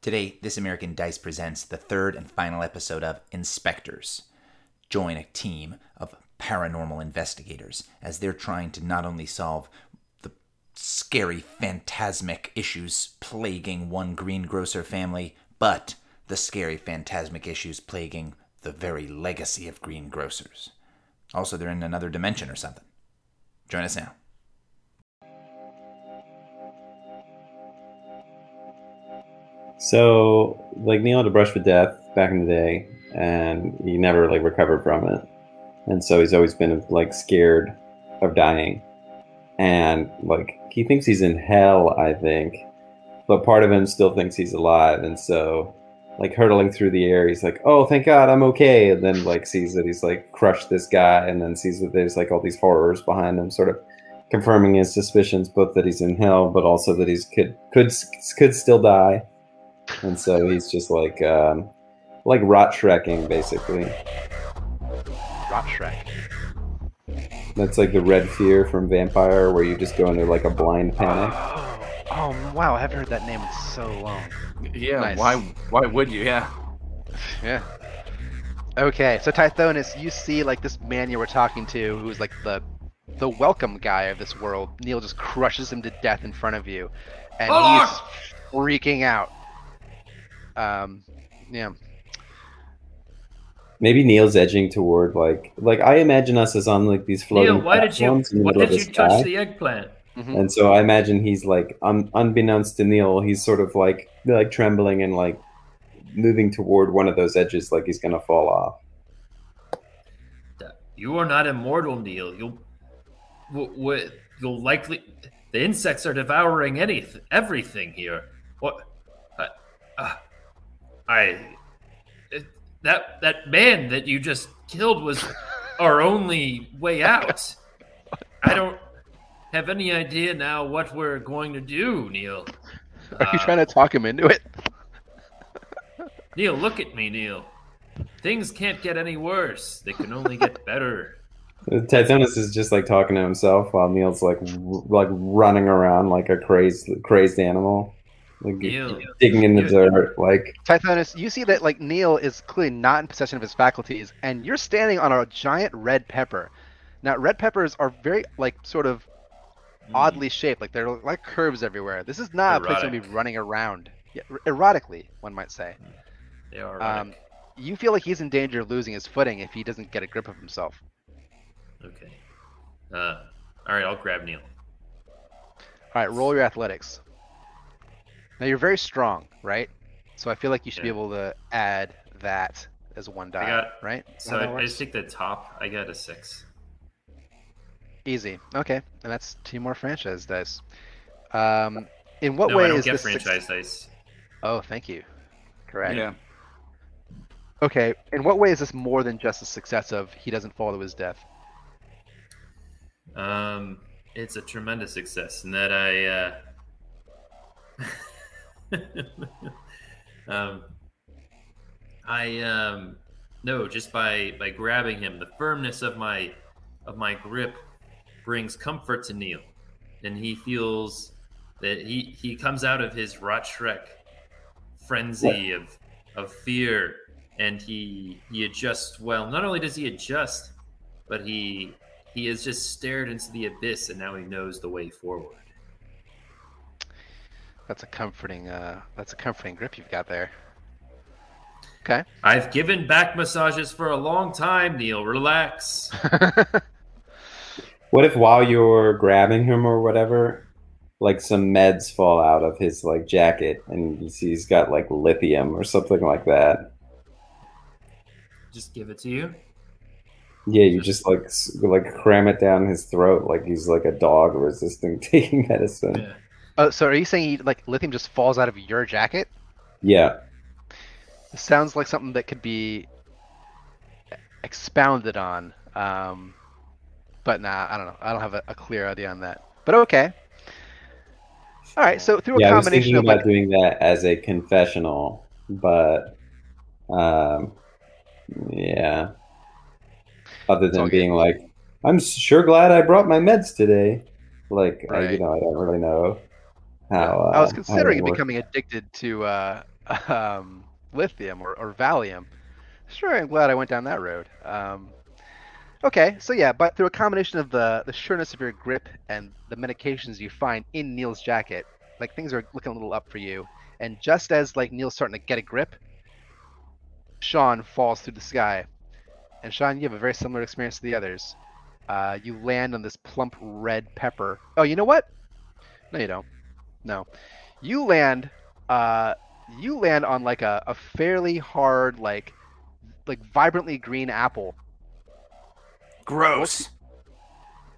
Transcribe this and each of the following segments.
Today, This American Dice presents the third and final episode of Inspectors. Join a team of paranormal investigators as they're trying to not only solve the scary phantasmic issues plaguing one greengrocer family, but the scary phantasmic issues plaguing the very legacy of greengrocers. Also, they're in another dimension or something. Join us now. So, like Neil had a brush with death back in the day, and he never like recovered from it, and so he's always been like scared of dying, and like he thinks he's in hell, I think, but part of him still thinks he's alive, and so like hurtling through the air, he's like, "Oh, thank God, I'm okay," and then like sees that he's like crushed this guy, and then sees that there's like all these horrors behind him, sort of confirming his suspicions, both that he's in hell, but also that he's could could could still die and so he's just like um, like Rötschrecking basically. Rötschreck. That's like the red fear from Vampire, where you just go into like a blind panic. Oh, oh wow! I haven't heard that name in so long. Yeah, Nice. why why would you? Yeah. Yeah. Okay, so Tithonus, you see like this man you were talking to, who's like the the welcome guy of this world. Neil just crushes him to death in front of you, and Oh, he's freaking out. Um, yeah. Maybe Neil's edging toward like like I imagine us as on like these floating Neil, why did you platforms why did the you sky. touch the eggplant? Mhm. And so I imagine he's like, un- unbeknownst to Neil, he's sort of like like trembling and like moving toward one of those edges, like he's gonna fall off. You are not immortal, Neil. You'll w- w- you'll likely the insects are devouring anything, everything here. What? I, uh, I that that man that you just killed was our only way out. I don't have any idea now what we're going to do, Neil. Are you Uh, trying to talk him into it? Neil, look at me, Neil. Things can't get any worse. They can only get better. Tithonus is just like talking to himself while Neil's like r- like running around like a crazed crazed animal, like Neil, digging in the you- dirt. Like Tithonus, you see that like Neil is clearly not in possession of his faculties, and you're standing on a giant red pepper. Now, red peppers are very like sort of oddly shaped, like they're like curves everywhere. This is not a place to be running around, yeah, er- erotically, one might say. they are. Um, you feel like he's in danger of losing his footing if he doesn't get a grip of himself. Okay. Uh, all right, I'll grab Neil. All right, roll your athletics. Now you're very strong, right? So I feel like you should be able to add that as one die, got- right? So I, I just take the top. I got a six. Easy. Okay, and that's two more franchise dice. Um, in what no, way I don't is get this suc- franchise dice. Oh, thank you. Correct. Yeah. Okay, in what way is this more than just a success of he doesn't fall to his death? Um, it's a tremendous success in that I. Uh... um, I um no, just by by grabbing him, the firmness of my of my grip brings comfort to Neil, and he feels that he he comes out of his Rötschreck frenzy of of fear, and he he adjusts well. Not only does he adjust, but he he has just stared into the abyss, and now he knows the way forward. That's a comforting. Uh, that's a comforting grip you've got there. Okay. I've given back massages for a long time, Neil. Relax. What if while you're grabbing him or whatever, like some meds fall out of his like jacket and you see he's got like lithium or something like that? Just give it to you. Yeah, you just like like cram it down his throat like he's like a dog resisting taking medicine. Yeah. Oh, so are you saying he, like lithium just falls out of your jacket? Yeah. It sounds like something that could be expounded on. Um, but nah, I don't know. I don't have a, a clear idea on that. But okay. All right. So through a Yeah, I was thinking of about like, doing that as a confessional, but um, yeah. Other than being like, I'm sure glad I brought my meds today. Like, I, you know, I don't really know how. Uh, I was considering becoming addicted to uh, um, lithium or, or Valium. Sure, I'm glad I went down that road. Um, okay, so yeah, but through a combination of the the sureness of your grip and the medications you find in Neil's jacket, like things are looking a little up for you. And just as like Neil's starting to get a grip, Sean falls through the sky. And Sean, you have a very similar experience to the others. Uh, you land on this plump red pepper. Oh, you know what? No, you don't. No, you land. Uh, you land on like a, a fairly hard, like, like vibrantly green apple. Gross.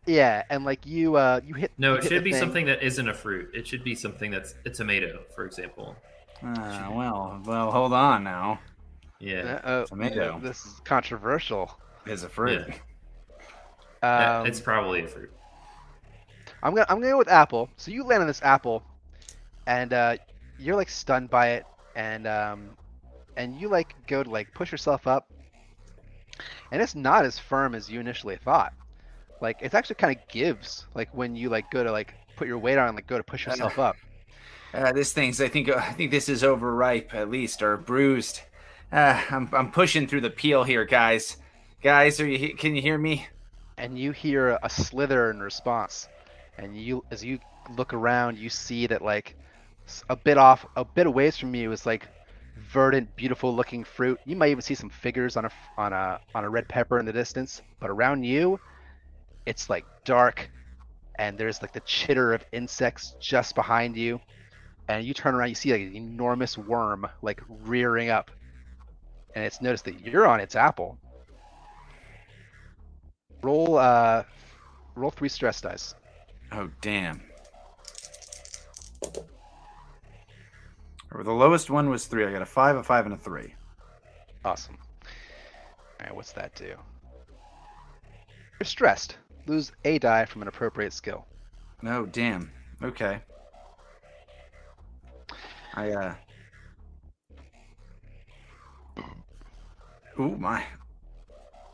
Yeah, and like you, uh, you hit. No, you it hit should be thing. something that isn't a fruit. It should be something that's a tomato, for example. Ah, well, well, hold on now. Yeah. Uh, oh, Tomato. This is controversial. Is a fruit. Yeah. Yeah, Um, it's probably a fruit. I'm gonna I'm gonna go with apple. So you land on this apple, and uh, you're like stunned by it, and um, and you like go to like push yourself up, and it's not as firm as you initially thought. Like it's actually kind of gives like when you like go to like put your weight on and like go to push yourself up. Uh, this thing's. I think. I think this is overripe, at least, or bruised. Uh, I'm. I'm pushing through the peel here, guys. Guys, are you? Can you hear me? and you hear a slither in response and you as you look around you see that like a bit off a bit away from you is like verdant beautiful looking fruit. You might even see some figures on a on a on a red pepper in the distance but around you it's like dark and there's like the chitter of insects just behind you. And you turn around you see like an enormous worm like rearing up. And it's noticed that you're on its apple. Roll uh roll three stress dice Oh damn. The lowest one was three. I got a five, a five, and a three. Awesome. Alright, what's that do? You're stressed. Lose a die from an appropriate skill. No, damn. Okay. I uh. Ooh my.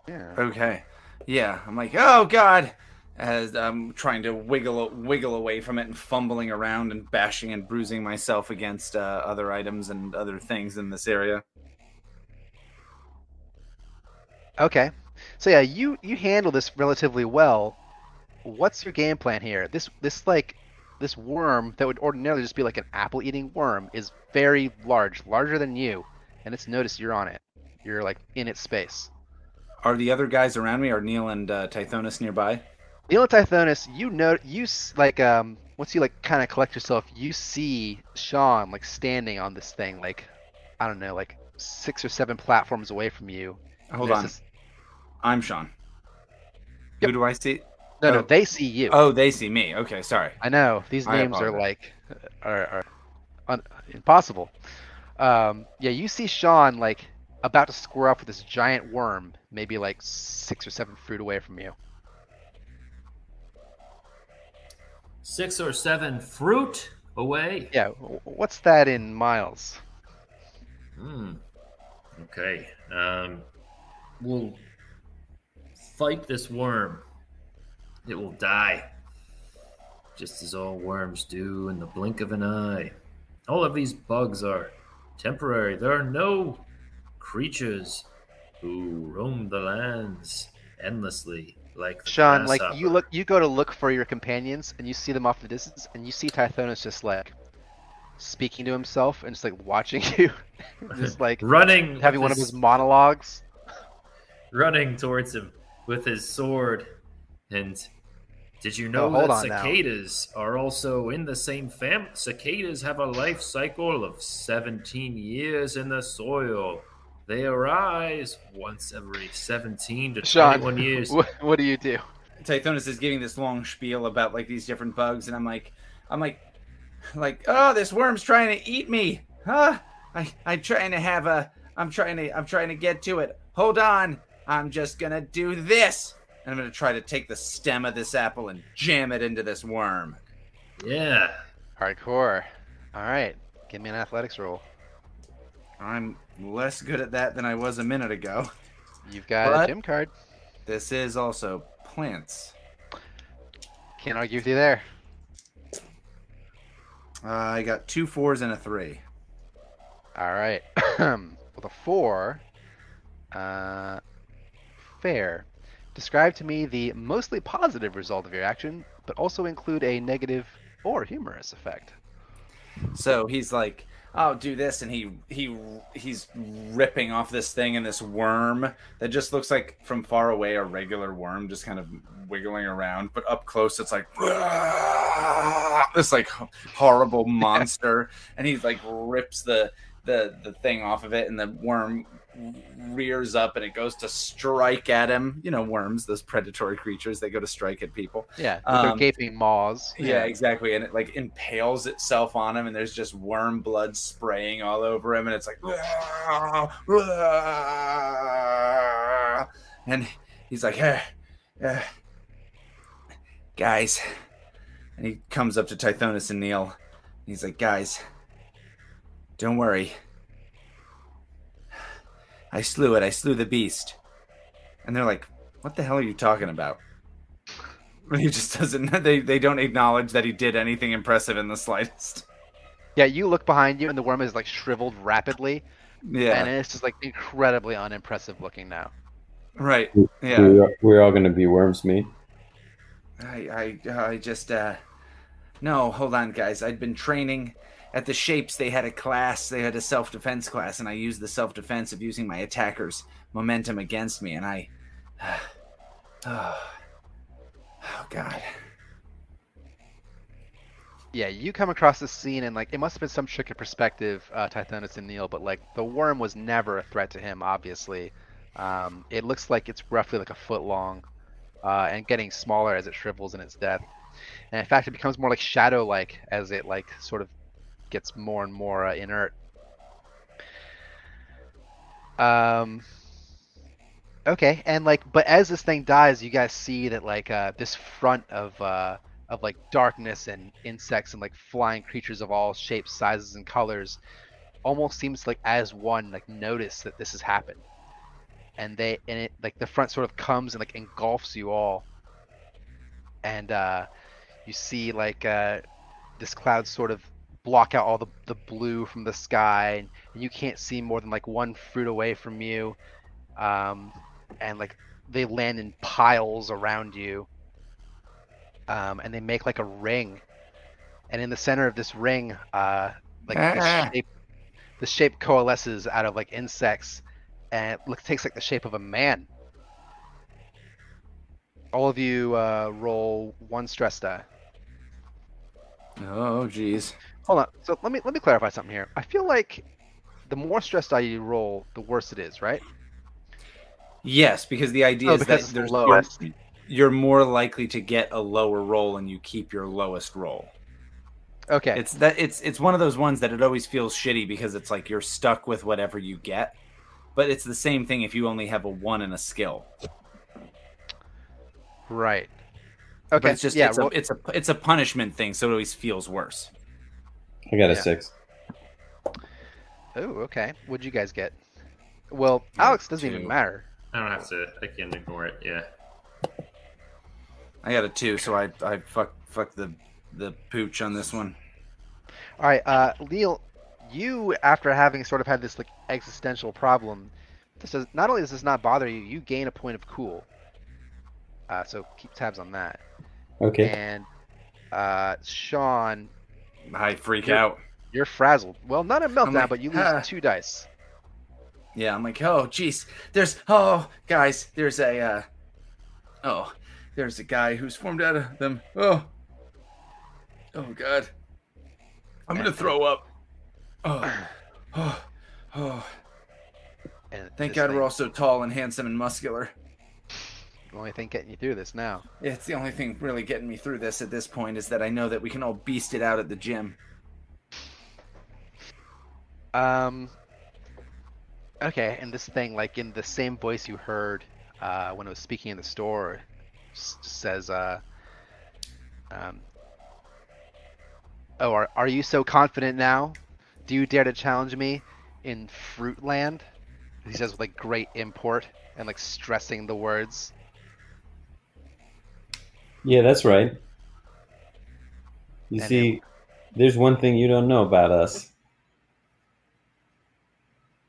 Yeah. Okay. Yeah, I'm like, oh god, as I'm trying to wiggle wiggle away from it and fumbling around and bashing and bruising myself against uh, other items and other things in this area. Okay. So yeah, you you handle this relatively well. What's your game plan here? This this like this worm that would ordinarily just be like an apple eating worm is very large, larger than you, and it's noticed you're on it. You're like in its space. Are the other guys around me? Are Neil and uh, Tithonus nearby? Neil and Tithonus, you know, you like um, once you like kind of collect yourself, you see Sean like standing on this thing, like I don't know, like six or seven platforms away from you. Hold on, this- I'm Sean. Yep. Who do I see? no, no, Oh. they see you. Oh, they see me. Okay, sorry. I know these I names are like are, are un- impossible. Um, yeah, you see Sean like about to square up with this giant worm, maybe like six or seven feet away from you. Six or seven fruit away. Yeah, what's that in miles? Hmm. Okay. Um, we'll fight this worm. It will die. Just as all worms do in the blink of an eye. All of these bugs are temporary. There are no creatures who roam the lands endlessly like Sean, like you look, you go to look for your companions, and you see them off the distance, and you see Tithonus just like speaking to himself and just like watching you, just like running having one of his monologues. running towards him with his sword. And did you know Oh, that on now. cicadas are also in the same fam? Cicadas have a life cycle of 17 years in the soil. They arise once every 17 to Sean, 21 years. what, what do you do? Tithonus is giving this long spiel about like these different bugs, and I'm like, I'm like, like, oh, this worm's trying to eat me, huh? I, I'm trying to have a, I'm trying to, I'm trying to get to it. Hold on, I'm just gonna do this, and I'm gonna try to take the stem of this apple and jam it into this worm. Yeah. Hardcore. All right, give me an athletics roll. I'm less good at that than I was a minute ago. You've got What? a gym card. This is also plants. Can't argue with you there. Uh, I got two fours and a three. All right. With a four, uh, fair. Describe to me the mostly positive result of your action, but also include a negative or humorous effect. So he's like, "I'll do this," and he he he's ripping off this thing, and this worm that just looks like from far away a regular worm, just kind of wiggling around, but up close it's like this like horrible monster, and he like rips the the the thing off of it, and the worm rears up and it goes to strike at him. You know, worms, those predatory creatures, they go to strike at people. Yeah, with their Um, gaping maws. Yeah, exactly. And it like impales itself on him, and there's just worm blood spraying all over him, and it's like, and he's like, eh, eh, guys, and he comes up to Tithonus and Neil. And he's like, guys, don't worry. I slew it. I slew the beast. And they're like, what the hell are you talking about? And he just doesn't. They they don't acknowledge that he did anything impressive in the slightest. Yeah, you look behind you and the worm is like shriveled rapidly, Yeah, and it's just like incredibly unimpressive looking now. Right. Yeah. We're, we're all gonna be worms, meat. I I I just uh. No, hold on, guys. I'd been training at the shapes. They had a class. They had a self defense class, and I used the self defense of using my attacker's momentum against me, and I. oh, oh God. Yeah, you come across this scene and like it must have been some trick of perspective, uh, Tithonus and Neil, but like the worm was never a threat to him. Obviously, um, it looks like it's roughly like a foot long, uh, and getting smaller as it shrivels in its death. And in fact, it becomes more like shadow-like as it like sort of gets more and more uh, inert. Um. Okay, and like, but as this thing dies, you guys see that like uh, this front of uh, of like darkness and insects and like flying creatures of all shapes, sizes, and colors almost seems like as one like notice that this has happened, and they and it like the front sort of comes and like engulfs you all, and uh, you see like uh, this cloud sort of block out all the, the blue from the sky and, and you can't see more than like one fruit away from you. Um, and like they land in piles around you. Um, and they make like a ring. And in the center of this ring uh, like the Ah. shape the shape coalesces out of like insects and it look, takes like the shape of a man. All of you uh, roll one stress die. Oh, jeez. Hold on. So let me let me clarify something here. I feel like the more stress die you roll, the worse it is, right? Yes, because the idea Oh, is that there's lowest. you're, you're more likely to get a lower roll and you keep your lowest roll. Okay. It's that it's it's one of those ones that it always feels shitty because it's like you're stuck with whatever you get. But it's the same thing if you only have a one and a skill. right. But Okay. it's just yeah. it's, roll- a, it's a it's a punishment thing, so it always feels worse. I got a Yeah. six. oh, okay. What'd you guys get? Well, Yeah, Alex doesn't even matter. I don't have to. I can ignore it. Yeah. I got a two, so I I fuck fuck the the pooch on this one. All right, uh, Neil, you after having sort of had this like existential problem, this does not only does this not bother you, you gain a point of cool. Uh, so keep tabs on that. Okay. And uh, Sean, I freak You're- out. you're frazzled. Well, not a meltdown, like, but you lose "Ah." two dice. Yeah, I'm like, oh, jeez. There's, oh, guys, there's a, uh, oh, there's a guy who's formed out of them. Oh, oh, God. I'm gonna throw up. Oh, oh, oh. And Thank God thing- we're all so tall and handsome and muscular. The only thing getting you through this now. It's the only thing really getting me through this at this point is that I know that we can all beast it out at the gym. Um. Okay, and this thing, like in the same voice you heard uh, when I was speaking in the store, s- says, uh, um, "Oh, are are you so confident now? Do you dare to challenge me in Fruitland?" He says with like great import and like stressing the words. Yeah, that's right. You And see, there's one thing you don't know about us.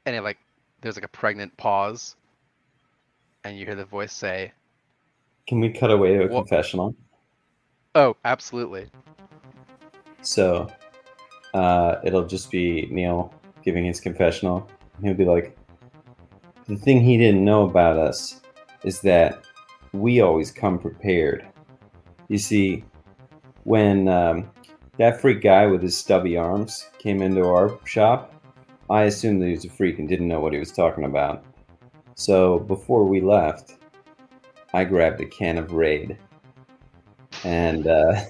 and it like there's like a pregnant pause, and you hear the voice say, Can we cut away to a Wha- confessional? "Oh, absolutely." So uh, it'll just be Neil giving his confessional. He'll be like, The thing he didn't know about us is that we always come prepared. You see, when um, that freak guy with his stubby arms came into our shop, I assumed that he was a freak and didn't know what he was talking about. So before we left, I grabbed a can of Raid. And, uh,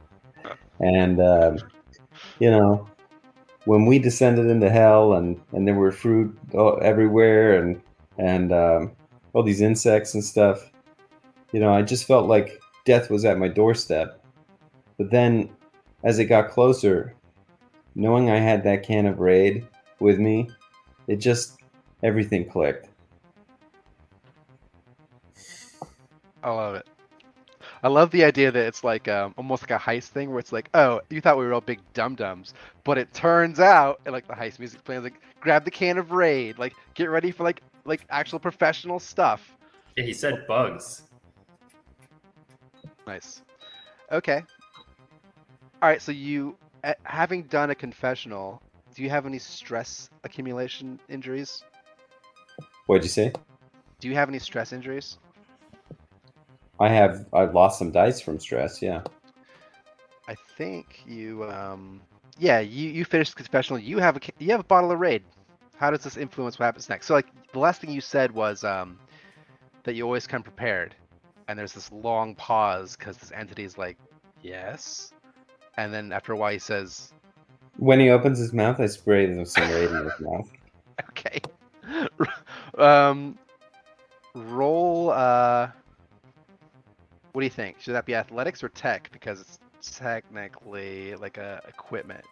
and, um, you know, when we descended into hell and, and there were fruit everywhere and, and um, all these insects and stuff, you know, I just felt like death was at my doorstep. But then as it got closer, knowing I had that can of Raid with me, it just, everything clicked. I love it. I love the idea that it's like um, almost like a heist thing where it's like, oh, you thought we were all big dum dums, but it turns out, and like the heist music playing, like grab the can of raid, like get ready for like like actual professional stuff. Yeah, he said bugs. Nice. Okay. All right. So you, having done a confessional, do you have any stress accumulation injuries? What'd you say? Do you have any stress injuries? I have, I've lost some dice from stress, yeah. I think you, um, yeah, you you finished the confessional. You have a you have a bottle of raid. How does this influence what happens next? So like the last thing you said was um, that you always come prepared, and there's this long pause because this entity is like, yes, and then after a while he says, When he opens his mouth, I spray them some raid in his mouth. okay, um, roll. Uh, what do you think? Should that be athletics or tech? Because it's technically like a equipment.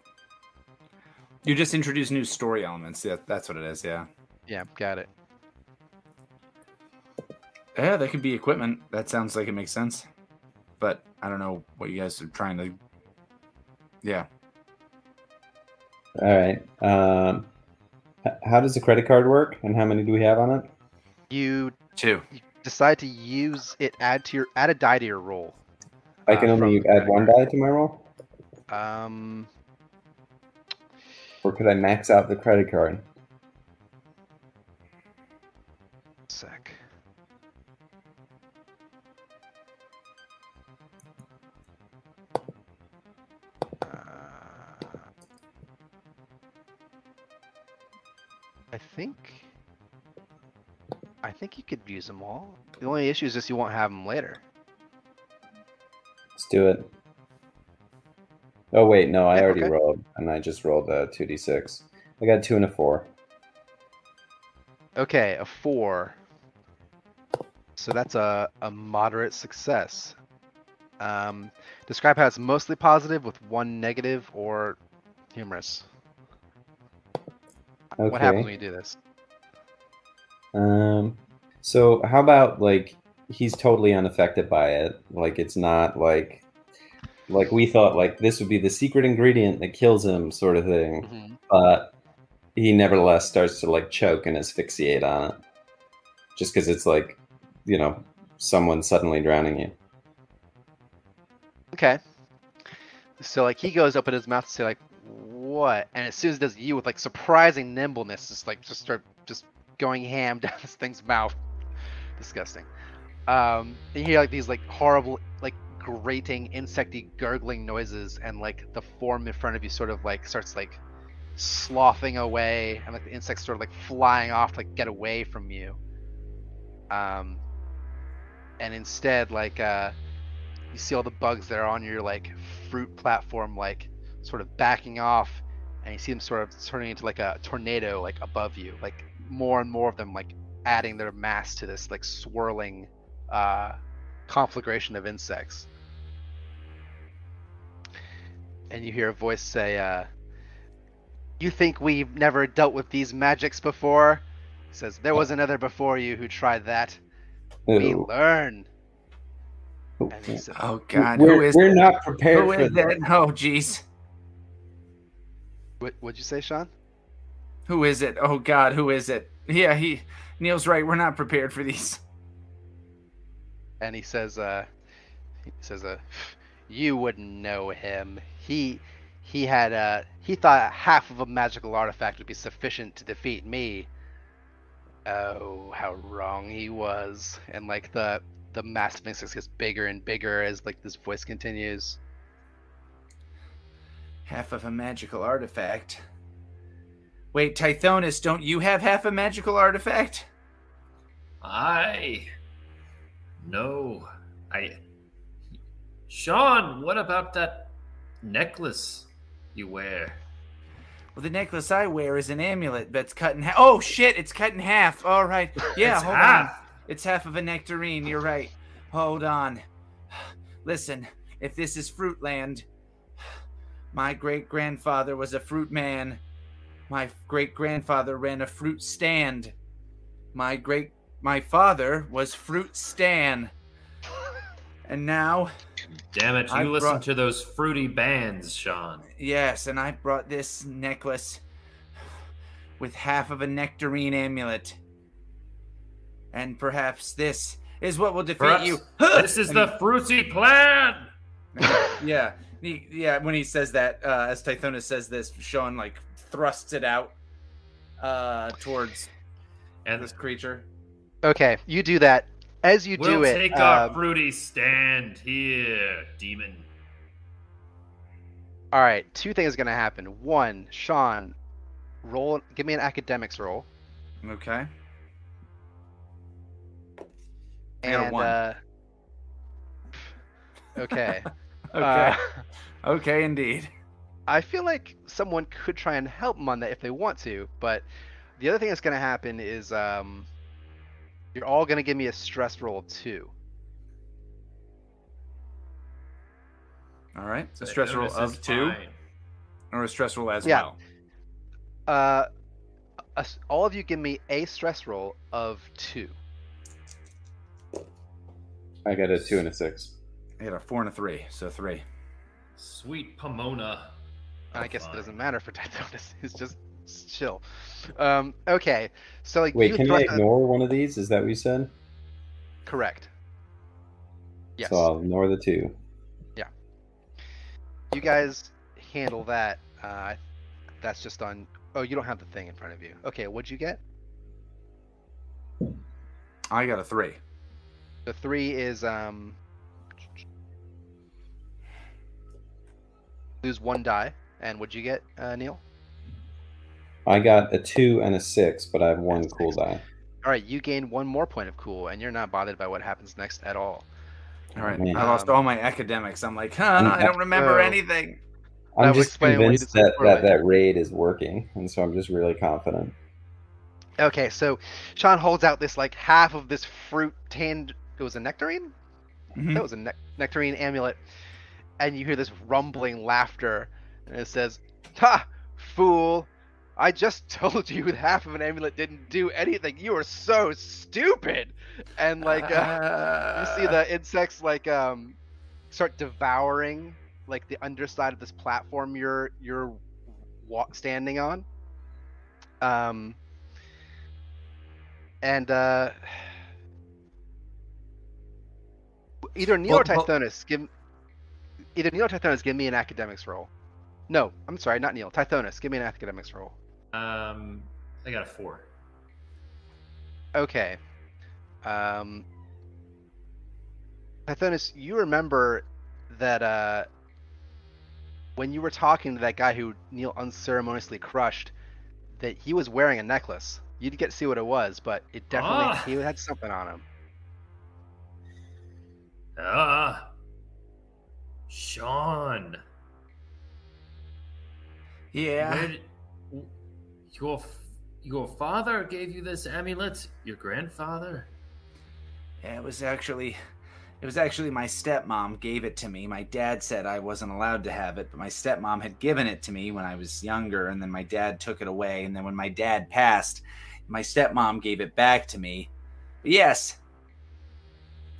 You just introduce new story elements. Yeah, that's what it is. Yeah. Yeah, got it. Yeah, that could be equipment. That sounds like it makes sense. But I don't know what you guys are trying to. Yeah. All right. Um, how does the credit card work, and how many do we have on it? You Two. decide to use it add to your add a die to your roll. I can Uh, only add one die to my roll, Um, or could I max out the credit card? Think. I think you could use them all. The only issue is just you won't have them later. Let's do it. Oh wait, no, I Yeah, already okay. rolled, and I just rolled a two d six. I got two and a four. Okay, a four. So that's a, a moderate success. Um, describe how it's mostly positive with one negative or humorous. What happens when Okay. you do this? Um, so how about like he's totally unaffected by it? Like it's not like like we thought like this would be the secret ingredient that kills him, sort of thing. Mhm. but he nevertheless starts to like choke and asphyxiate on it just because it's like you know someone suddenly drowning you Okay. So like he goes up in his mouth to say like what, and as soon as it does you with like surprising nimbleness, just like just start just going ham down this thing's mouth. Disgusting. Um, and you hear like these like horrible like grating insecty gurgling noises, and like the form in front of you sort of like starts like sloughing away, and like the insects sort of like flying off like get away from you. Um, and instead like uh you see all the bugs that are on your like fruit platform like sort of backing off and you see them sort of turning into like a tornado like above you like more and more of them like adding their mass to this like swirling uh conflagration of insects. And you hear a voice say uh you think we've never dealt with these magics before? He says there was another before you who tried that. We learn. And he said Oh God, we're, who is we're that? not prepared Who for is that? that? Oh jeez. What, what'd you say sean Who is it? Oh God, who is it? Yeah, he Neil's right. We're not prepared for these. and he says, uh, he says, uh, you wouldn't know him. He, he had, uh, he thought half of a magical artifact would be sufficient to defeat me. Oh, how wrong he was. And like the, the massive insects gets bigger and bigger as like this voice continues. Half of a magical artifact. Wait, Tithonus, don't you have half a magical artifact? I. No. I. Sean, what about that necklace you wear? Well, the necklace I wear is an amulet that's cut in half. Oh shit, it's cut in half. All right. Yeah, hold on. half. It's half of a nectarine. You're right. Hold on. Listen, if this is Fruitland, my great grandfather was a fruit man. My great grandfather ran a fruit stand. My great my father was Fruit Stan. And now, Damn it, you I listen brought- to those fruity bands, Sean. yes, and I brought this necklace with half of a nectarine amulet. And perhaps this is what will defeat Perhaps you. This is And the fruity plan! yeah, he, yeah. When he says that, uh, as Tithonus says this, Sean like thrusts it out uh, towards And this creature. Okay, you do that. As you we'll do it, take our um, fruity stand here, demon. all right, two things are gonna happen. One, Sean, roll. Give me an academics roll. Okay. I got a And one. uh, okay. Okay. Uh, okay, indeed. I feel like someone could try and help him on that if they want to, but the other thing that's going to happen is um, you're all going to give me a stress roll too. All right. A stress roll of two, fine. or a stress roll as Yeah. well. Uh, a s- all of you give me a stress roll of two. I got a two and a six. I got a four and a three, so three. Sweet Pomona. I of guess it doesn't matter for Tithonus. He's just chill. Um, okay, so like Wait, can I thrust a- ignore one of these? Is that what you said? correct. Yes. So I'll ignore the two. Yeah. you guys handle that. Uh, that's just on. Oh, you don't have the thing in front of you. Okay, what'd you get? I got a three. The three is um. Lose one die, and what'd you get, uh, Neil? I got a two and a six, but I have one That's cool six. die. All right, you gain one more point of cool, and you're not bothered by what happens next at all. All right. Man. I lost all my academics. I'm like, huh, I don't remember Oh. anything. I'm would just explain why you convinced that, that that raid is working, and so I'm just really confident. Okay, so Sean holds out this like half of this fruit tanned. It was a nectarine. Mhm. That was a nec- nectarine amulet, and you hear this rumbling laughter, and it says, "Ha, fool! I just told you that half of an amulet didn't do anything. You are so stupid." And like, uh, you see the insects like um start devouring like the underside of this platform you're you're standing on. Um. And uh. Either Neil or Well, well- give either Neil or Tithonus give me an academics roll. No, I'm sorry, not Neil. Tithonus, give me an academics roll. Um, I got a four. Okay. Um, Tithonus, you remember that uh, when you were talking to that guy who Neil unceremoniously crushed, that he was wearing a necklace. You didn't get to see what it was, but it definitely Ah. he had something on him. Ah, Sean. Yeah. Did, your your father gave you this amulet. Your grandfather. Yeah, it was actually it was actually my stepmom gave it to me. My dad said I wasn't allowed to have it, but my stepmom had given it to me when I was younger and then my dad took it away and then when my dad passed, my stepmom gave it back to me. But yes,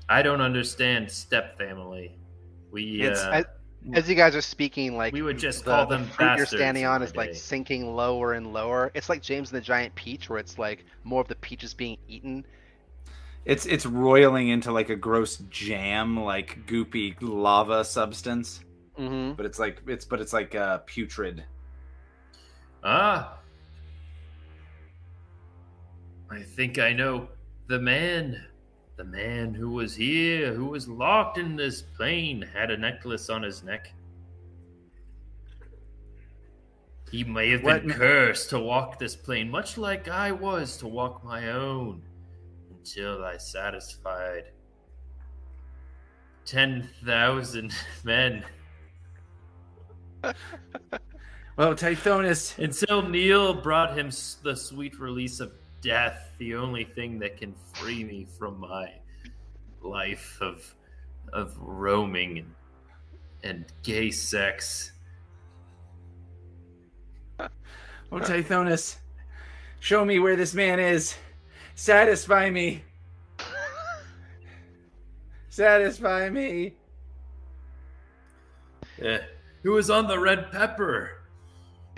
I don't understand step family. We It's- uh, I- as you guys are speaking, like we would just the, call the them fruit you're standing on my is like sinking lower and lower. It's like James and the Giant Peach, where it's like more of the peaches being eaten. It's it's roiling into like a gross jam, like goopy lava substance. Mm-hmm. But it's like it's but it's like uh, putrid. Ah. I think I know the man. The man who was here, who was locked in this plane, had a necklace on his neck. He may have been ne- cursed to walk this plane, much like I was to walk my own, until I satisfied 10,000 men. Well, Tithonus, Until Neil brought him the sweet release of death, the only thing that can free me from my life of of roaming and, and gay sex. oh Tithonus, show me where this man is. Satisfy me. Satisfy me. Eh, who was on the red pepper?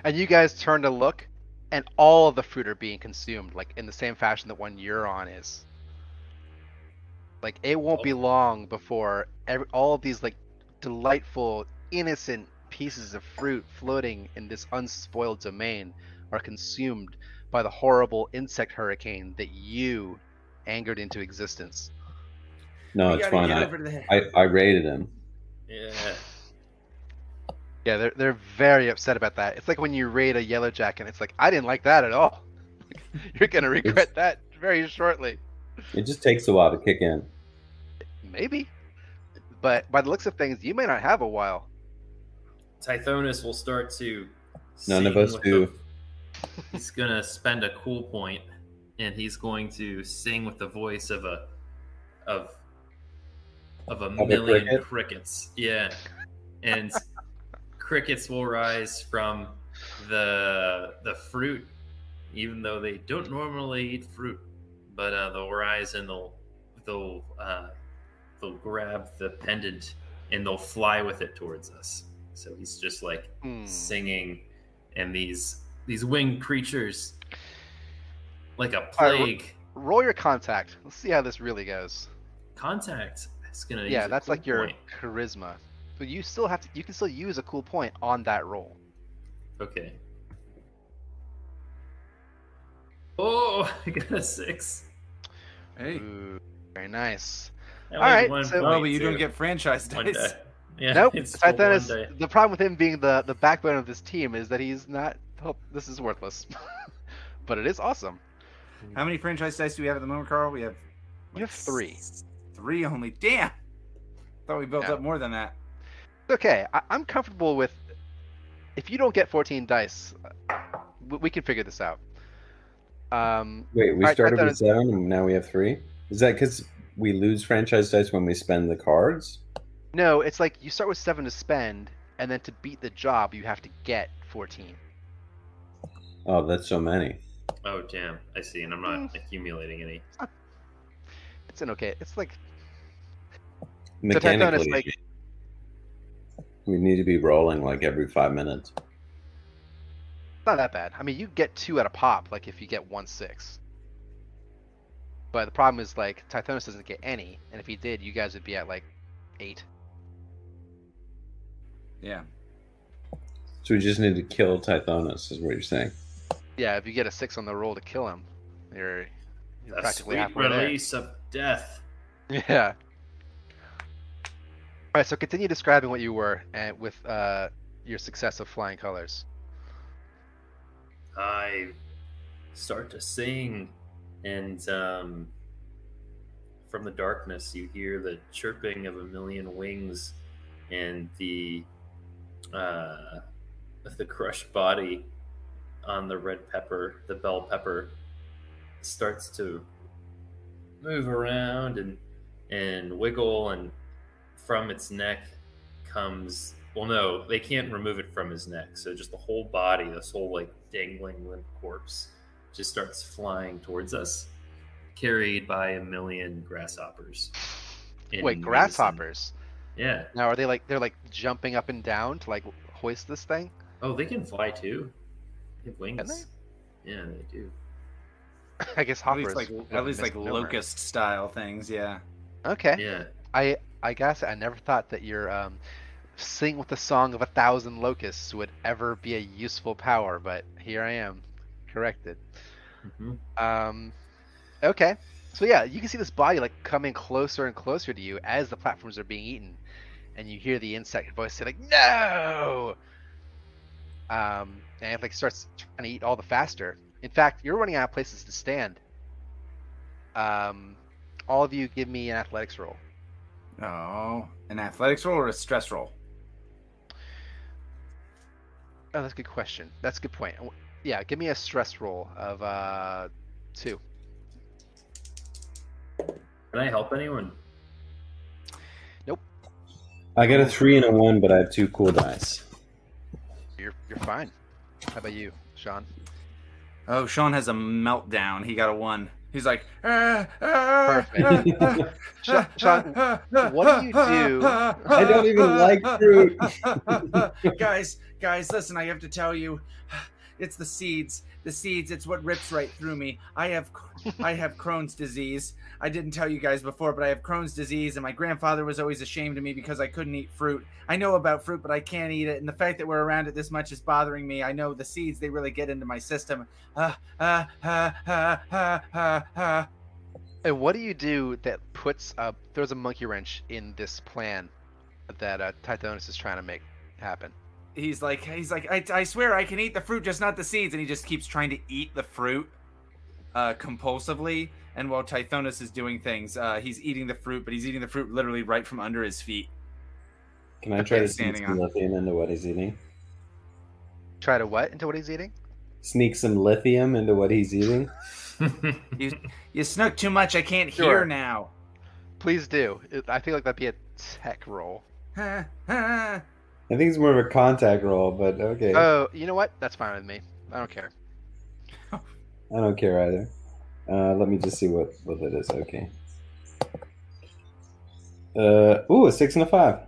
And you guys turn to look, and all of the fruit are being consumed, like in the same fashion that one you're on is. Like it won't be oh. long before every, all of these like delightful, innocent pieces of fruit floating in this unspoiled domain are consumed by the horrible insect hurricane that you angered into existence. No, We it's fine. I. I, I raided him. Yeah. Yeah, they're they're very upset about that. It's like when you raid a yellow jacket. And it's like I didn't like that at all. You're gonna regret that very shortly. It just takes a while to kick in. Maybe. But by the looks of things, you may not have a while. Tithonus will start to. None of us do. the- he's gonna spend a cool point, and he's going to sing with the voice of a, of, of a a million cricket? crickets. Yeah, and crickets will rise from the the fruit, even though they don't normally eat fruit. But uh, they'll rise and they'll they'll uh, they'll grab the pendant and they'll fly with it towards us. So he's just like Hmm. singing, and these these winged creatures, like a All right, ro- plague, Roll your contact. Let's see how this really goes. contact. It's gonna yeah, that's like your point. charisma. But you still have to. You can still use a cool point on that roll. Okay. Oh, I got a six. Hey. Ooh, very nice. I All only right, one so- Oh, but you don't get franchise dice. day. Yeah, nope. it's still one Tithonus, day. the problem with him being the the backbone of this team is that he's not. Oh, this is worthless. but it is awesome. How many franchise dice do we have at the moment, Carl? We have You have three. three only. Damn. Thought we built Yeah. up more than that. Okay, I, I'm comfortable with. If you don't get 14 dice, we, we can figure this out. Um, Wait, we Alright, started I with seven and now we have three? Is that because we lose franchise dice when we spend the cards? no, it's like you start with seven to spend, and then to beat the job, you have to get 14. Oh, that's so many. Oh damn! I see, and I'm not Mm. accumulating any. It's an okay. It's like Mechanically, like- we need to be rolling like every five minutes. not that bad. I mean, you get two at a pop, like if you get one six. But the problem is like Tithonus doesn't get any, and if he did, you guys would be at like eight. Yeah. So we just need to kill Tithonus, is what you're saying. Yeah, if you get a six on the roll to kill him, you're you're The practically sweet halfway there. release of death. Yeah. All right, so continue describing what you were and with uh, your success of flying colors. I start to sing, and um, from the darkness, you hear the chirping of a million wings, and the uh, the crushed body on the red pepper, the bell pepper, starts to move around and and wiggle, and from its neck comes well no they can't remove it from his neck so just the whole body this whole like dangling limp corpse just starts flying towards us carried by a million grasshoppers Wait, unison. grasshoppers? Yeah. Now, are they like they're like jumping up and down to like hoist this thing? Oh, they can fly too. They have wings. They? Yeah, they do. I guess At least like at least like locust style things. Yeah. Okay. Yeah. I I guess I never thought that your um, sing with the song of a thousand locusts would ever be a useful power, but here I am, corrected. hmm Um, okay, so yeah, you can see this body like coming closer and closer to you as the platforms are being eaten, and you hear the insect voice say like "No!" Um, and it like starts trying to eat all the faster. In fact, you're running out of places to stand. Um, all of you give me an athletics roll. Oh, an athletics roll or a stress roll? Oh, that's a good question. That's a good point. Yeah, give me a stress roll of uh two. Can I help anyone? Nope. I got a three and a one, but I have two cool dice. You're you're fine. How about you, Sean? Oh, Sean has a meltdown. He got a one. He's like, "Ah, ah, Perfect. ah, Sean- Sean, what do you do- ah, I eh, don't even like fruit. guys, guys, listen. I have to tell you, it's the seeds. The seeds. It's what rips right through me. I have, I have Crohn's disease. I didn't tell you guys before, but I have Crohn's disease, and my grandfather was always ashamed of me because I couldn't eat fruit. I know about fruit, but I can't eat it, and the fact that we're around it this much is bothering me. I know the seeds; they really get into my system. Ah, ah, ah, ah, ah, ah, ah. And what do you do that puts uh throws a monkey wrench in this plan that uh, Tithonus is trying to make happen? He's like, he's like, I, I swear I can eat the fruit, just not the seeds, and he just keeps trying to eat the fruit, uh, compulsively. And while Tithonus is doing things, uh, he's eating the fruit, but he's eating the fruit literally right from under his feet. Can I try to sneak some on. lithium into what he's eating? Try to what into what he's eating? Sneak some lithium into what he's eating? You, you snuck too much. I can't Sure. hear now. Please do. I feel like that'd be a tech roll. I think it's more of a contact roll, but okay. Oh, you know what? That's fine with me. I don't care. I don't care either. Uh, let me just see what, what that is. Okay. Uh, ooh, a six and a five.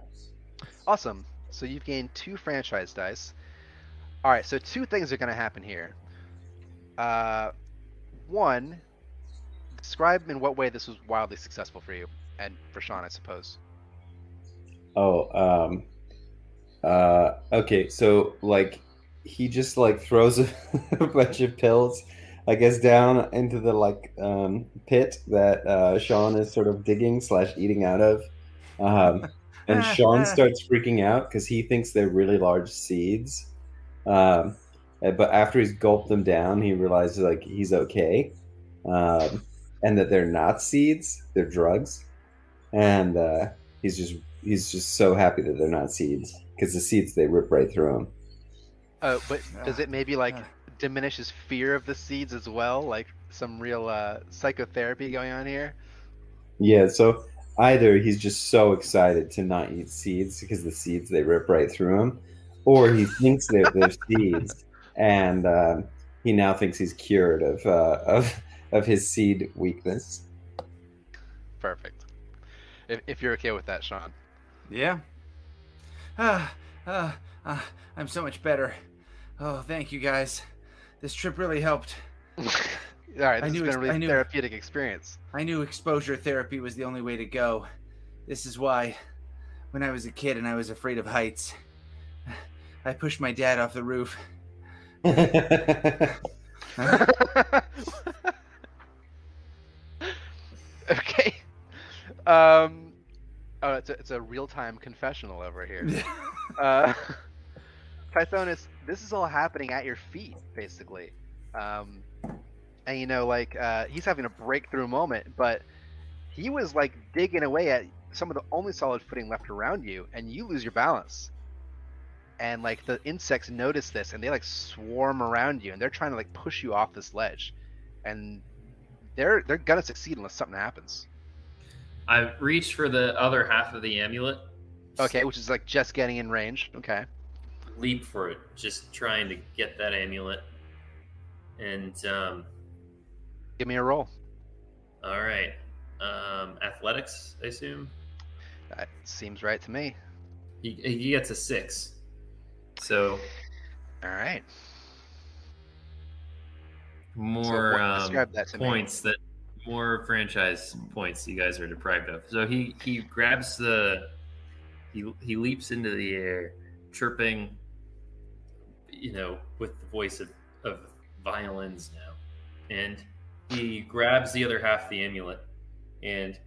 Awesome. So you've gained two franchise dice. All right. So two things are going to happen here. Uh, one, describe in what way this was wildly successful for you and for Sean, I suppose. Oh, um, uh, okay. So like, he just like throws a, a bunch of pills, I guess, down into the like um, pit that uh, Sean is sort of digging slash eating out of, um, and Sean starts freaking out because he thinks they're really large seeds. Um, uh, but after he's gulped them down, he realizes like he's okay, um, and that they're not seeds; they're drugs, and uh, he's just he's just so happy that they're not seeds because the seeds they rip right through him. Oh, but does it maybe like diminish his fear of the seeds as well? Like some real uh, psychotherapy going on here? Yeah, so either he's just so excited to not eat seeds because the seeds they rip right through him, or he thinks they're, they're seeds and um, he now thinks he's cured of uh, of of his seed weakness. Perfect. If, if you're okay with that, Sean. Yeah. Ah, ah, ah, I'm so much better. Oh, thank you guys. This trip really helped. All right, I this has knew been ex- a really knew- therapeutic experience. I knew exposure therapy was the only way to go. This is why, when I was a kid and I was afraid of heights, I pushed my dad off the roof. okay. Um. Oh, it's a, it's a real time confessional over here. uh, Tithonus, this is all happening at your feet, basically. Um, and you know, like uh, he's having a breakthrough moment, but he was like digging away at some of the only solid footing left around you, and you lose your balance. And like the insects notice this, and they like swarm around you, and they're trying to like push you off this ledge, and they're they're gonna succeed unless something happens. I reached for the other half of the amulet. Okay, which is like just getting in range. Okay. Leap for it, just trying to get that amulet. And um, Give me a roll. all right, um, athletics, I assume. That seems right to me. He he gets a six. So All right. more what- um, to me. points that more franchise points you guys are deprived of. So he he grabs the he he leaps into the air, chirping, you know, with the voice of of violins now, and he grabs the other half of the amulet, and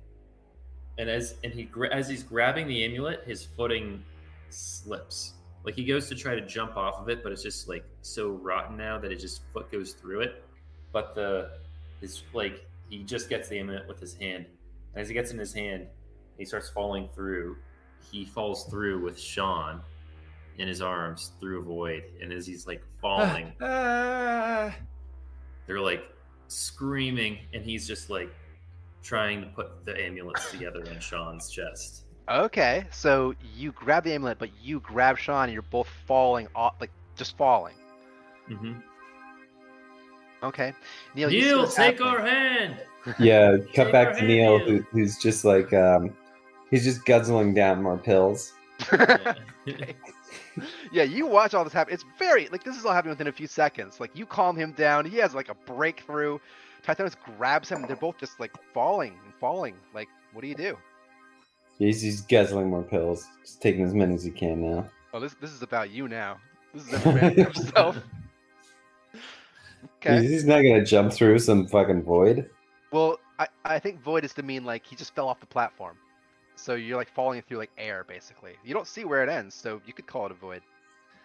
and as and he as he's grabbing the amulet, his footing slips. Like he goes to try to jump off of it, but it's just like so rotten now that it just foot goes through it. But the his like he just gets the amulet with his hand, and as he gets in his hand, he starts falling through. He falls through with Sean in his arms through a void, and as he's like falling, Ah. they're like screaming, and he's just like trying to put the amulets together in Sean's chest. Okay, so you grab the amulet, but you grab Sean, and you're both falling off, like just falling. Mm-hmm. Okay, Neil, Neil, take our hand. Yeah, Take cut back to hand, Neil, Neil. who, who's just like um, he's just guzzling down more pills. yeah, you watch all this happen. It's very like this is all happening within a few seconds. Like you calm him down. He has like a breakthrough. Tithonus grabs him. They're both just like falling and falling. Like, what do you do? He's, he's guzzling more pills, just taking as many as he can now. Oh, this this is about you now. This is about himself. He's, Okay. he's not gonna jump through some fucking void. Well, I, I think void is to mean like he just fell off the platform. So you're like falling through like air basically. You don't see where it ends, so you could call it a void.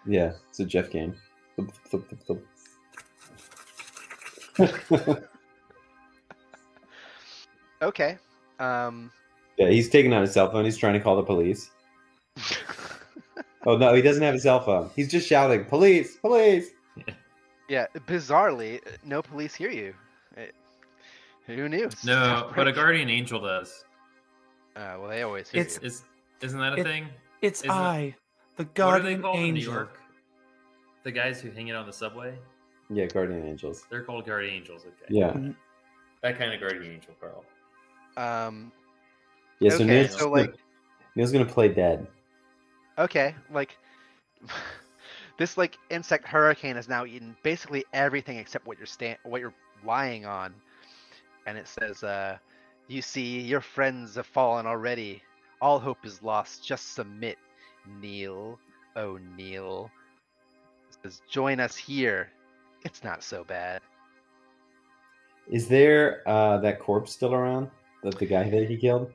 Yeah, it's a Jeff game. Okay. Um yeah, he's taking out his cell phone. He's trying to call the police. Oh no, he doesn't have a cell phone. He's just shouting, "Police! Police!" Yeah, bizarrely, no police hear you. It- who knew? It's no, but a guardian angel does. Uh, well, they always hear It's- you. Is isn't that a It- thing? It's Isn't it- I, the what are they guardian called in New angel. York? The guys who hang it on the subway? Yeah, guardian angels. They're called guardian angels. Okay. Yeah, That kind of guardian angel, Carl. Um, yeah. So okay, Neil's, so like, Neil's gonna play dead. okay, like, this like insect hurricane has now eaten basically everything except what you're stand, what you're lying on, and it says, uh, "You see, your friends have fallen already. All hope is lost. Just submit, Neil. Oh, Neil." It says, "Join us here. It's not so bad." Is there uh, that corpse still around? That the guy that he killed?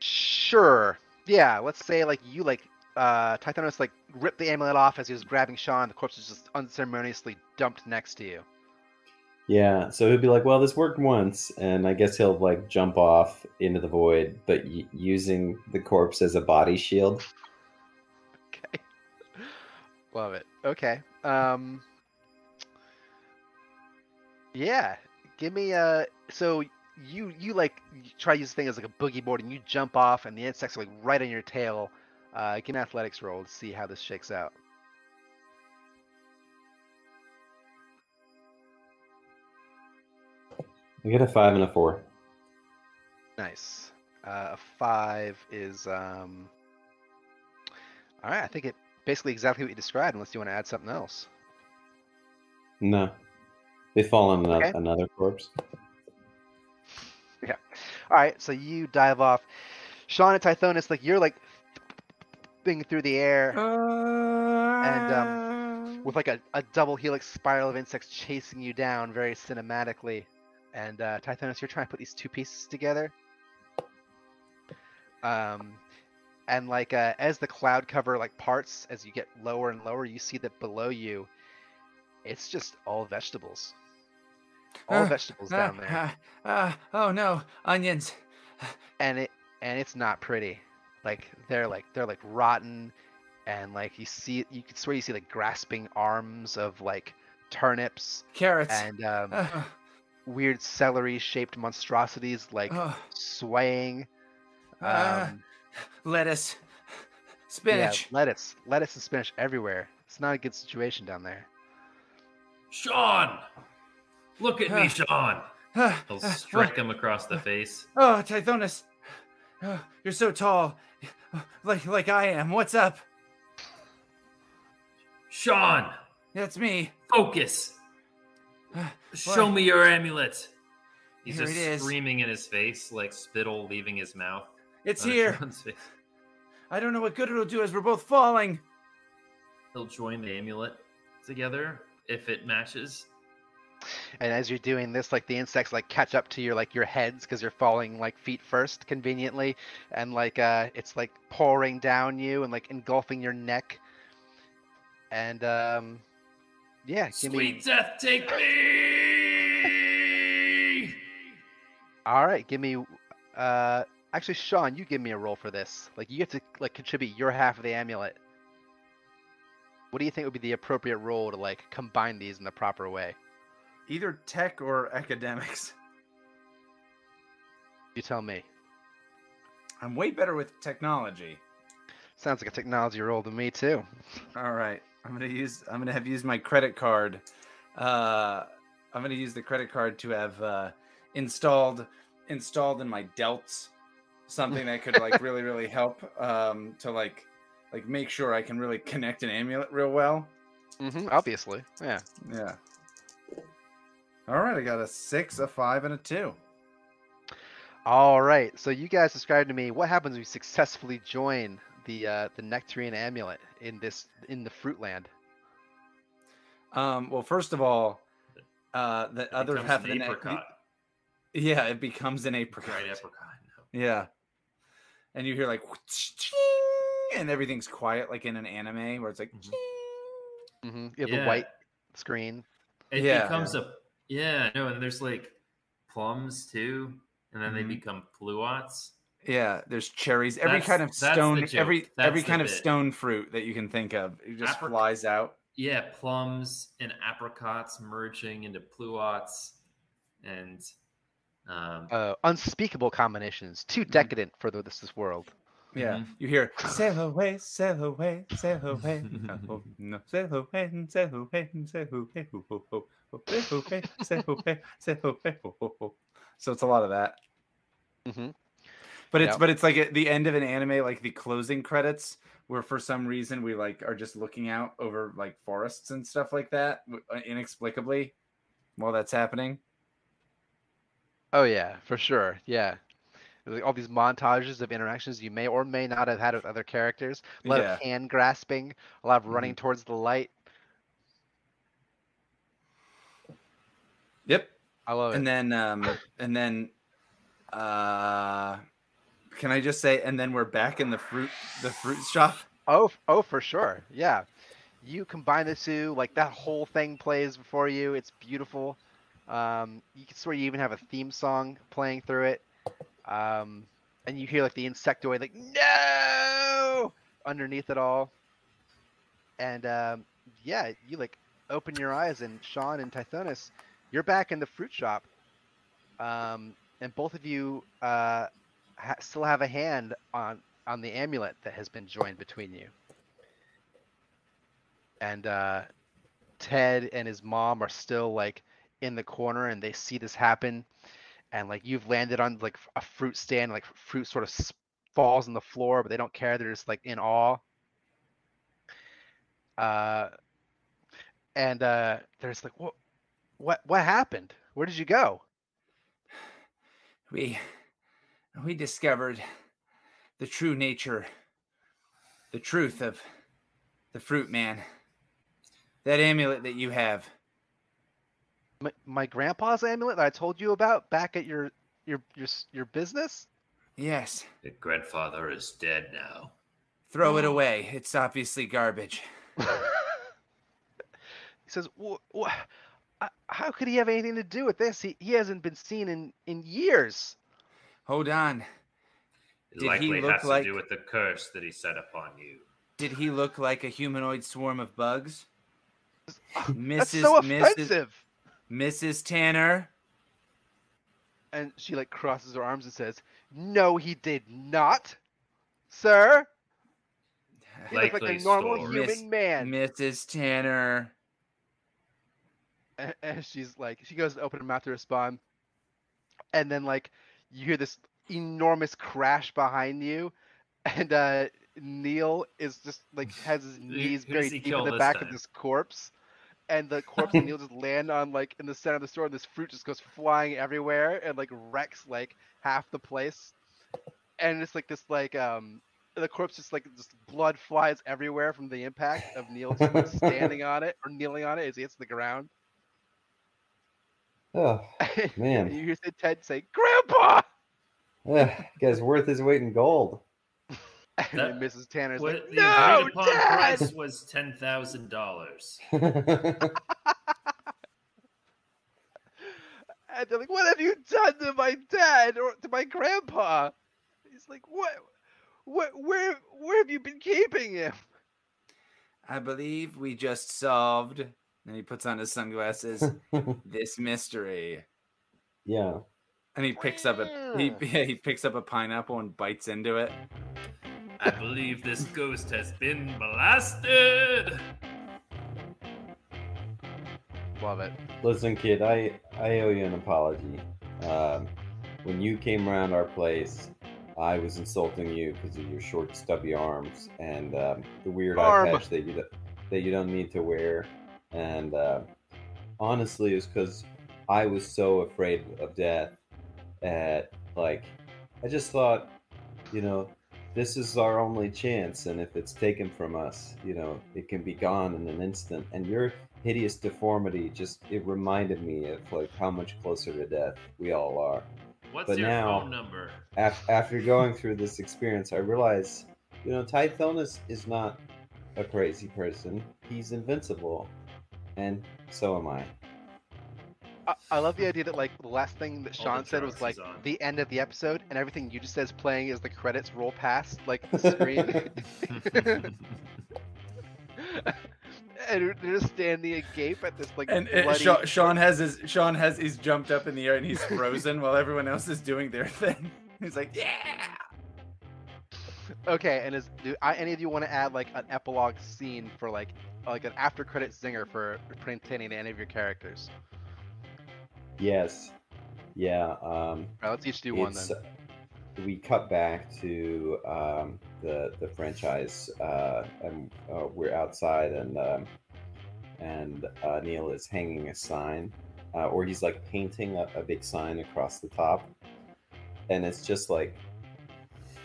Sure. Yeah, let's say like you like uh Tithonus like ripped the amulet off as he was grabbing Sean, the corpse was just unceremoniously dumped next to you. Yeah. So he'll be like, "Well, this worked once," and I guess he'll like jump off into the void, but y- using the corpse as a body shield. Okay. Love it. Okay. Um Yeah. Give me uh so you you like you try to use the thing as like a boogie board and you jump off and the insects are like right on your tail. Uh get an athletics roll to see how this shakes out. I get a five and a four. Nice. Uh, a five is um. All right, I think it basically exactly what you described. Unless you want to add something else. No, they fall on Okay. another corpse. Yeah. All right, so you dive off. Sean and Tithonus, like you're like thing through the air and um, with like a, a double helix spiral of insects chasing you down very cinematically. And uh, Tithonus, you're trying to put these two pieces together. Um, and like uh, as the cloud cover like parts, as you get lower and lower, you see that below you, it's just all vegetables. All Ah, vegetables down there, ah, oh no, onions. and it and it's not pretty. Like they're like they're like rotten, and like you see you can swear you see like grasping arms of like turnips Carrots. and um, weird celery shaped monstrosities like oh, swaying. Um, lettuce. yeah, Spinach. lettuce, lettuce and spinach everywhere. It's not a good situation down there. Sean! Look at me. Sean! He'll strike what- him across the face. Oh, Tithonus. Oh, you're so tall, like like I am. What's up? Sean, That's me. focus. Show me your amulet. He's Here just screaming in his face, like spittle leaving his mouth. It's uh, here. I don't know what good it'll do as we're both falling. He'll join the amulet together if it matches. And as you're doing this, like the insects like catch up to your like your heads because you're falling like feet first, conveniently, and like uh, it's like pouring down you and like engulfing your neck. And um, yeah, give me Sweet me death, take me. all right. Give me uh, actually, Sean, you give me a roll for this. Like you have to like contribute your half of the amulet. What do you think would be the appropriate role to like combine these in the proper way? Either tech or academics. You tell me. I'm way better with technology. Sounds like a technology roll to me too. All right, I'm gonna use. I'm gonna have used my credit card. Uh, I'm gonna use the credit card to have uh, installed installed in my delts something that could like really really help um, to like like make sure I can really connect an amulet real well. Mm-hmm, obviously, yeah. Yeah. All right, I got a six, a five, and a two. All right. So you guys described to me what happens when you successfully join the uh, the Nectarian amulet in this in the Fruitland. Um, well, first of all, uh, the other half an of the neck. apricot. Yeah, it becomes an apricot. Right apricot. No. Yeah. And you hear like and everything's quiet like in an anime where it's like Mhm. hmm You have Yeah. the white screen. It Yeah. becomes a yeah, no, and there's like plums too, and then Mhm. they become pluots. yeah, there's cherries, every That's- kind of stone every That's every the kind of stone fruit that you can think of. It just Apric- flies out. Yeah, plums and apricots merging into pluots, and um, Uh, unspeakable combinations, too decadent for the, this, this world. Yeah. Mhm. You hear sail away, sail away, sail away. Oh, no, sail away, sail away, sail away, ho, ho, ho, So it's a lot of that. hmm But it's Yep. but it's like at the end of an anime, like the closing credits, where for some reason we like are just looking out over like forests and stuff like that uh, inexplicably while that's happening. Oh yeah, for sure. Yeah. Like, all these montages of interactions you may or may not have had with other characters. A lot Yeah. of hand grasping, a lot of running towards the light. Yep. I love it. And then um and then uh can I just say and then we're back in the fruit the fruit shop? Oh, oh, for sure. Yeah. You combine the two, like that whole thing plays before you. It's beautiful. Um, you can swear you even have a theme song playing through it. Um, and you hear like the insectoid, like, no! Underneath it all. And um, yeah, you like open your eyes, and Sean and Tithonus, you're back in the fruit shop. Um, and both of you uh, ha- still have a hand on on the amulet that has been joined between you. And uh, Ted and his mom are still like in the corner, and they see this happen. And like you've landed on like a fruit stand, like fruit sort of falls on the floor, but they don't care. They're just like in awe. Uh, and uh, they're just like, what, what, what happened? Where did you go? We we discovered the true nature, the truth of the fruit man. That amulet that you have. my, my grandpa's amulet that I told you about back at your your your your business. Yes. the grandfather is dead now. Throw it away. It's obviously garbage. he says, "Wha- wha- uh, "How could he have anything to do with this? He he hasn't been seen in in years." Hold on. It Did he likely look has to like- do with the curse that he set upon you. Did he look like a humanoid swarm of bugs? Mrs. That's so Mrs. offensive. Mrs. Tanner. And she like crosses her arms and says, "No, he did not, sir. He looked like a normal story. human Miss- man." Mrs. Tanner. And, and she's like, she goes to open her mouth to respond, and then like you hear this enormous crash behind you, and uh, Neil is just like has his knees very deep in the back time? of this corpse, and the corpse and Neil just land on like in the center of the store, and this fruit just goes flying everywhere and like wrecks like half the place, and it's like this like um the corpse just like just blood flies everywhere from the impact of Neil standing on it or kneeling on it as he hits the ground. Oh, Man. you hear Ted say, "Grandpa," ugh, guy's worth his weight in gold. and then That- Mrs. Tanner's What like, the "No, agreed upon Dad!" price was ten thousand dollars. And they're like, "What have you done to my dad or to my grandpa?" He's like, "What? What? Where? Where have you been keeping him?" I believe we just solved. And he puts on his sunglasses. this mystery. yeah. And he picks up a he, yeah, he picks up a pineapple and bites into it. I believe this ghost has been blasted. Love it. Listen, kid, I I owe you an apology. Um, when you came around our place, I was insulting you because of your short, stubby arms and um, the weird Arm. eye patch that you that you don't need to wear. And uh, honestly, it's because I was so afraid of death that, like, I just thought, you know, this is our only chance, and if it's taken from us, you know, it can be gone in an instant. And your hideous deformity just it reminded me of like how much closer to death we all are. What's But your now- phone number? Af- after going through this experience, I realize, you know, Tithonus is not a crazy person. He's invincible, and so am I. I, I love the idea that like the last thing that Sean said was like the end of the episode, and everything you just said is playing as the credits roll past like the screen. and they're just standing agape at this like And uh, bloody... Sean, Sean has his Sean has he's jumped up in the air and he's frozen while everyone else is doing their thing. He's like, yeah. Okay, and is do I, any of you want to add like an epilogue scene for like like an after credit zinger for pertaining to any of your characters? Yes, yeah. Um, All right, let's each do one then. we cut back to um, the the franchise, uh, and uh, we're outside, and um, and uh, Neil is hanging a sign, uh, or he's like painting a, a big sign across the top, and it's just like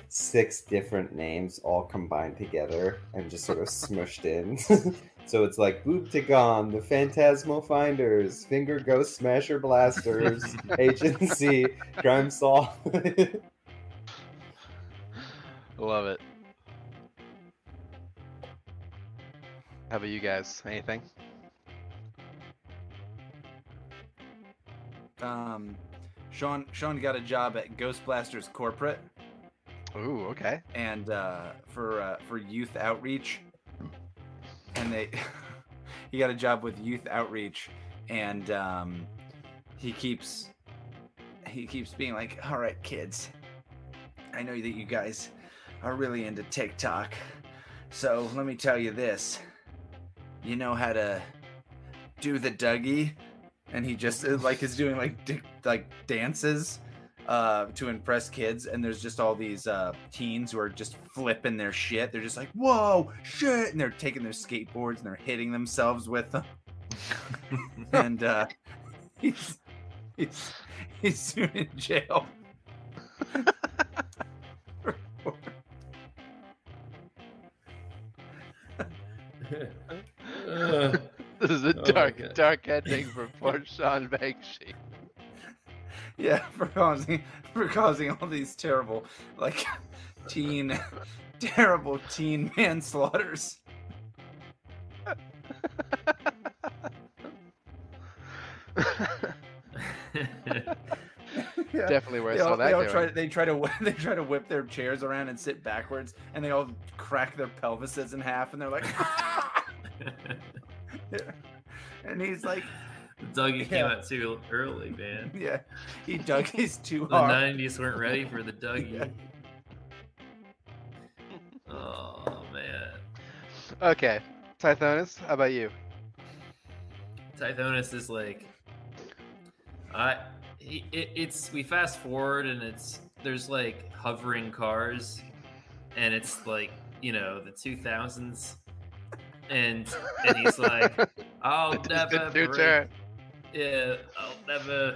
six different names all combined together and just sort of smushed in. so it's like Booptagon, the Phantasmal Finders, Finger Ghost Smasher Blasters, Agency, Crime Solve. Love it. How about you guys? Anything? Um, Sean Sean got a job at Ghost Blasters Corporate Ooh, okay. and uh, for uh, for youth outreach, and they he got a job with youth outreach, and um, he keeps he keeps being like, "All right, kids, I know that you guys are really into TikTok, so let me tell you this: you know how to do the Dougie." And he just uh, like is doing like like dances uh, to impress kids, and there's just all these uh, teens who are just flipping their shit. They're just like, "Whoa, shit!" and they're taking their skateboards and they're hitting themselves with them. and uh, he's he's he's soon in jail. This is a dark, God. dark ending for poor Sean Banksy. Yeah, for causing for causing all these terrible like teen terrible teen manslaughters. Yeah. Definitely where I they saw all, that they all try they try to they try to whip their chairs around and sit backwards and they all crack their pelvises in half and they're like and he's like Dougie came out too early, man. yeah he dug his too The hard '90s weren't ready for the Dougie. Yeah. Oh man, Okay, Tithonus, how about you? Tithonus is like, I. It, it's we fast forward and it's there's like hovering cars, and it's like you know the 2000s, and and he's like, I'll never break, future. Yeah, I'll never,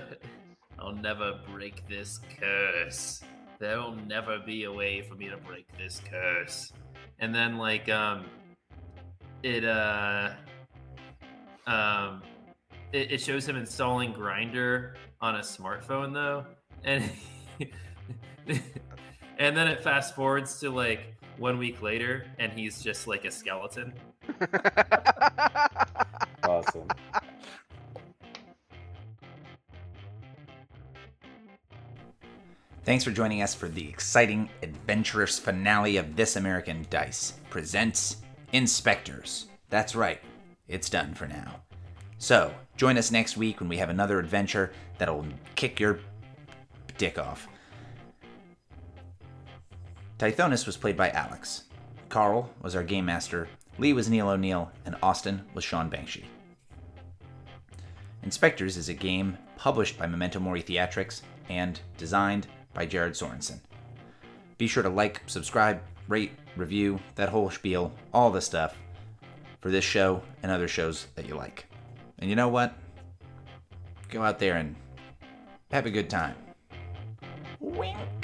I'll never break this curse. There'll never be a way for me to break this curse. And then like um, it uh, um, it, it shows him installing Grindr on a smartphone though, and and then it fast forwards to like one week later, and he's just like a skeleton. Awesome. Thanks for joining us for the exciting, adventurous finale of This American Dice presents InSpectres. That's right, it's done for now. So, join us next week when we have another adventure that'll kick your dick off. Tithonus was played by Alex. Carl was our game master, Lee was Neil O'Neill, and Austin was Sean Bankshy. InSpectres is a game published by Memento Mori Theatricks and designed by Jared Sorensen. Be sure to like, subscribe, rate, review, that whole spiel, all the stuff for this show and other shows that you like. And you know what? Go out there and have a good time. Wink.